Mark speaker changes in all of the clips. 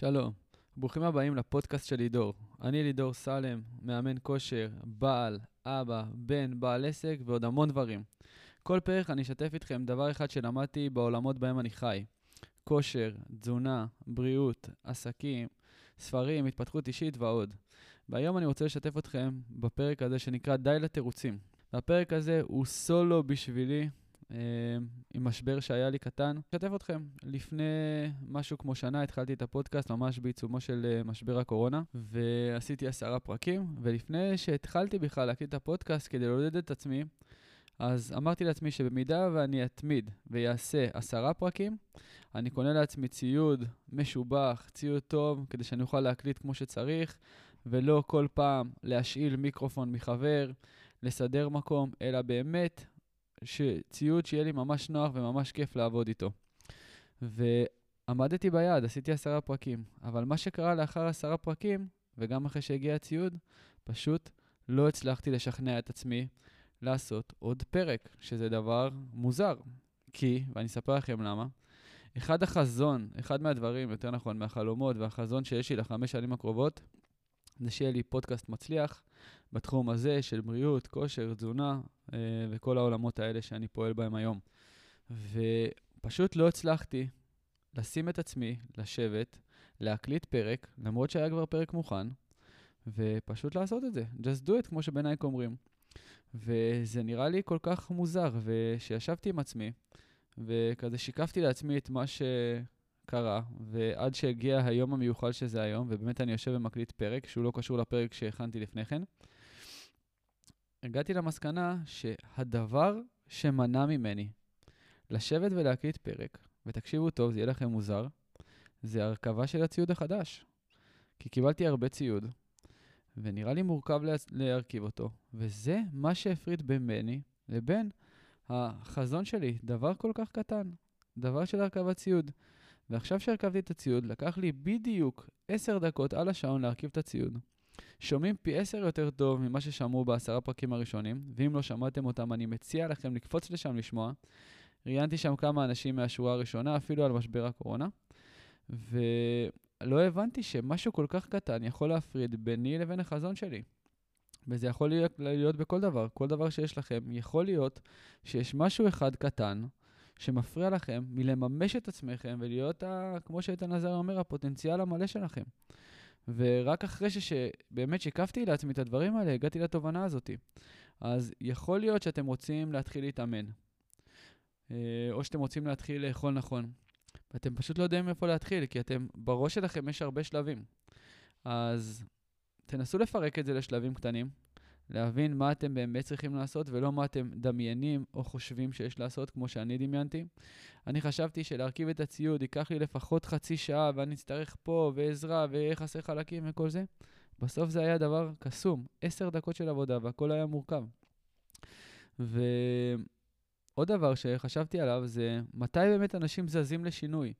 Speaker 1: שלום, ברוכים הבאים לפודקאסט של לידור. אני לידור סלם, מאמן כושר, בעל, אבא, בן, בעל עסק ועוד המון דברים. כל פרק אני אשתף איתכם דבר אחד שלמדתי בעולמות בהם אני חי. כושר, תזונה, בריאות, עסקים, ספרים, התפתחות אישית ועוד. והיום אני רוצה לשתף אתכם בפרק הזה שנקרא די לתירוצים. והפרק הזה הוא סולו בשבילי, עם משבר שהיה לי קטן. אשתף אתכם, לפני משהו כמו שנה התחלתי את הפודקאסט ממש בעיצומו של אה, משבר הקורונה, ועשיתי עשרה פרקים, ולפני שהתחלתי בכלל להקליט את הפודקאסט כדי לעודד את עצמי, אז אמרתי לעצמי שבמידה ואני אתמיד ויעשה עשרה פרקים, אני קונה לעצמי ציוד משובח, ציוד טוב, כדי שאני אוכל להקליט כמו שצריך, ולא כל פעם להשאיל מיקרופון מחבר, לסדר מקום, אלא באמת ציוד שיהיה לי ממש נוח וממש כיף לעבוד איתו. ועמדתי ביעד, עשיתי עשרה פרקים, אבל מה שקרה לאחר עשרה פרקים, וגם אחרי שהגיע הציוד, פשוט לא הצלחתי לשכנע את עצמי לעשות עוד פרק, שזה דבר מוזר. כי, ואני אספר לכם למה, אחד החזון, אחד מהדברים, יותר נכון, מהחלומות והחזון שיש לי לחמש שנים הקרובות, זה שיהיה לי פודקאסט מצליח בתחום הזה של בריאות, כושר, תזונה אה, וכל העולמות האלה שאני פועל בהם היום. ופשוט לא הצלחתי לשים את עצמי, לשבת, להקליט פרק, למרות שהיה כבר פרק מוכן, ופשוט לעשות את זה. just do it, כמו שבנייק אומרים. וזה נראה לי כל כך מוזר, ושישבתי עם עצמי, וכזה שיקפתי לעצמי את מה שקרה, ועד שהגיע היום המיוחל שזה היום, ובאמת אני יושב ומקליט פרק, שהוא לא קשור לפרק שהכנתי לפני כן, הגעתי למסקנה שהדבר שמנע ממני לשבת ולהקליט פרק, ותקשיבו טוב, זה יהיה לכם מוזר, זה הרכבה של הציוד החדש. כי קיבלתי הרבה ציוד, ונראה לי מורכב לה... להרכיב אותו, וזה מה שהפריד בין בני לבין החזון שלי, דבר כל כך קטן, דבר של הרכבת ציוד. ועכשיו שהרכבתי את הציוד, לקח לי בדיוק 10 דקות על השעון להרכיב את הציוד. שומעים פי 10 יותר טוב ממה ששמעו בעשרה פרקים הראשונים, ואם לא שמעתם אותם, אני מציע לכם לקפוץ לשם לשמוע. ראיינתי שם כמה אנשים מהשורה הראשונה, אפילו על משבר הקורונה, ולא הבנתי שמשהו כל כך קטן יכול להפריד ביני לבין החזון שלי. וזה יכול להיות, להיות בכל דבר. כל דבר שיש לכם, יכול להיות שיש משהו אחד קטן שמפריע לכם מלממש את עצמכם ולהיות, ה, כמו שאיתן עזר אומר, הפוטנציאל המלא שלכם. ורק אחרי שבאמת שיקפתי לעצמי את הדברים האלה, הגעתי לתובנה הזאת. אז יכול להיות שאתם רוצים להתחיל להתאמן, אה, או שאתם רוצים להתחיל לאכול נכון, ואתם פשוט לא יודעים איפה להתחיל, כי אתם, בראש שלכם יש הרבה שלבים. אז תנסו לפרק את זה לשלבים קטנים, להבין מה אתם באמת צריכים לעשות ולא מה אתם דמיינים או חושבים שיש לעשות, כמו שאני דמיינתי. אני חשבתי שלהרכיב את הציוד ייקח לי לפחות חצי שעה ואני אצטרך פה ועזרה ויהיה חסר חלקים וכל זה. בסוף זה היה דבר קסום, עשר דקות של עבודה והכל היה מורכב. ועוד דבר שחשבתי עליו זה מתי באמת אנשים זזים לשינוי.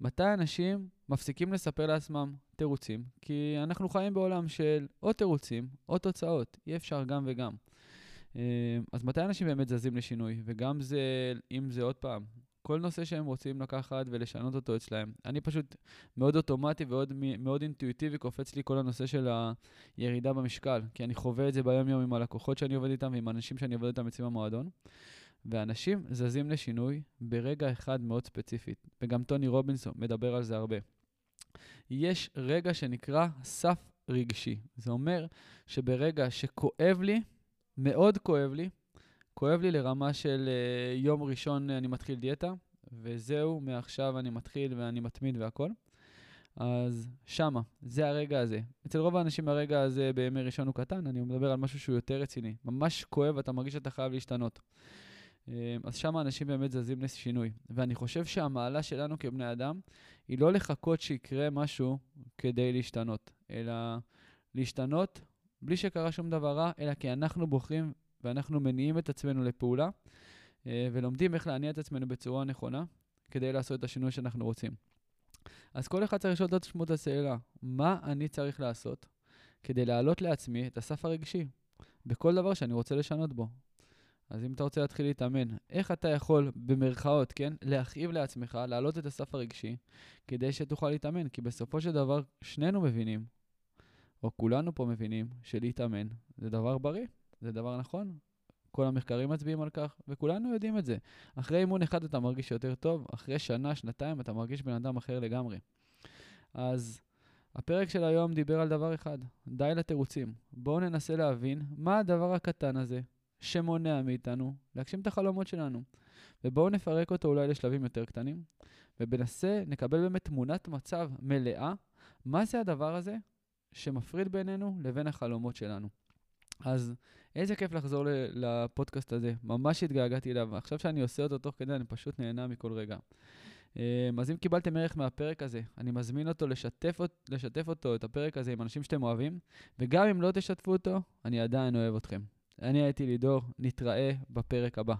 Speaker 1: מתי אנשים מפסיקים לספר לעצמם תירוצים? כי אנחנו חיים בעולם של או תירוצים או תוצאות, אי אפשר גם וגם. אה, אז מתי אנשים באמת זזים לשינוי? וגם זה, אם זה עוד פעם, כל נושא שהם רוצים לקחת ולשנות אותו אצלהם. אני פשוט מאוד אוטומטי ומאוד אינטואיטיבי קופץ לי כל הנושא של הירידה במשקל, כי אני חווה את זה ביום-יום עם הלקוחות שאני עובד איתם ועם אנשים שאני עובד איתם אצלי במועדון. ואנשים זזים לשינוי ברגע אחד מאוד ספציפית, וגם טוני רובינסון מדבר על זה הרבה. יש רגע שנקרא סף רגשי. זה אומר שברגע שכואב לי, מאוד כואב לי, כואב לי לרמה של uh, יום ראשון אני מתחיל דיאטה, וזהו, מעכשיו אני מתחיל ואני מתמיד והכל. אז שמה, זה הרגע הזה. אצל רוב האנשים הרגע הזה בימי ראשון הוא קטן, אני מדבר על משהו שהוא יותר רציני. ממש כואב, אתה מרגיש שאתה חייב להשתנות. אמ, אז שם אנשים באמת זזים לשינוי. ואני חושב שהמעלה שלנו כבני אדם היא לא לחכות שיקרה משהו כדי להשתנות, אלא להשתנות בלי שקרה שום דבר רע, אלא כי אנחנו בוחרים ואנחנו מניעים את עצמנו לפעולה, אה, ולומדים איך להניע את עצמנו בצורה נכונה, כדי לעשות את השינוי שאנחנו רוצים. אז כל אחד צריך לשאול את עצמו את השאלה, מה אני צריך לעשות כדי להעלות לעצמי את הסף הרגשי בכל דבר שאני רוצה לשנות בו? אז אם אתה רוצה להתחיל להתאמן, איך אתה יכול, במרכאות, כן, להכאיב לעצמך, להעלות את הסף הרגשי, כדי שתוכל להתאמן? כי בסופו של דבר, שנינו מבינים, או כולנו פה מבינים, שלהתאמן זה דבר בריא, זה דבר נכון. כל המחקרים מצביעים על כך, וכולנו יודעים את זה. אחרי אימון אחד אתה מרגיש יותר טוב, אחרי שנה, שנתיים אתה מרגיש בן אדם אחר לגמרי. אז הפרק של היום דיבר על דבר אחד, די לתירוצים. בואו ננסה להבין מה הדבר הקטן הזה שמונע מאיתנו להגשים את החלומות שלנו. ובואו נפרק אותו אולי לשלבים יותר קטנים, ובננסה נקבל באמת תמונת מצב מלאה, מה זה הדבר הזה שמפריד בינינו לבין החלומות שלנו. אז איזה כיף לחזור לפודקאסט הזה, ממש התגעגעתי אליו, עכשיו שאני עושה אותו תוך כדי, אני פשוט נהנה מכל רגע. אמ, אז אם קיבלתם ערך מהפרק הזה, אני מזמין אותו לשתף, לשתף אותו, את הפרק הזה, עם אנשים שאתם אוהבים, וגם אם לא תשתפו אותו, אני עדיין אוהב אתכם. אני הייתי לידור, נתראה בפרק הבא.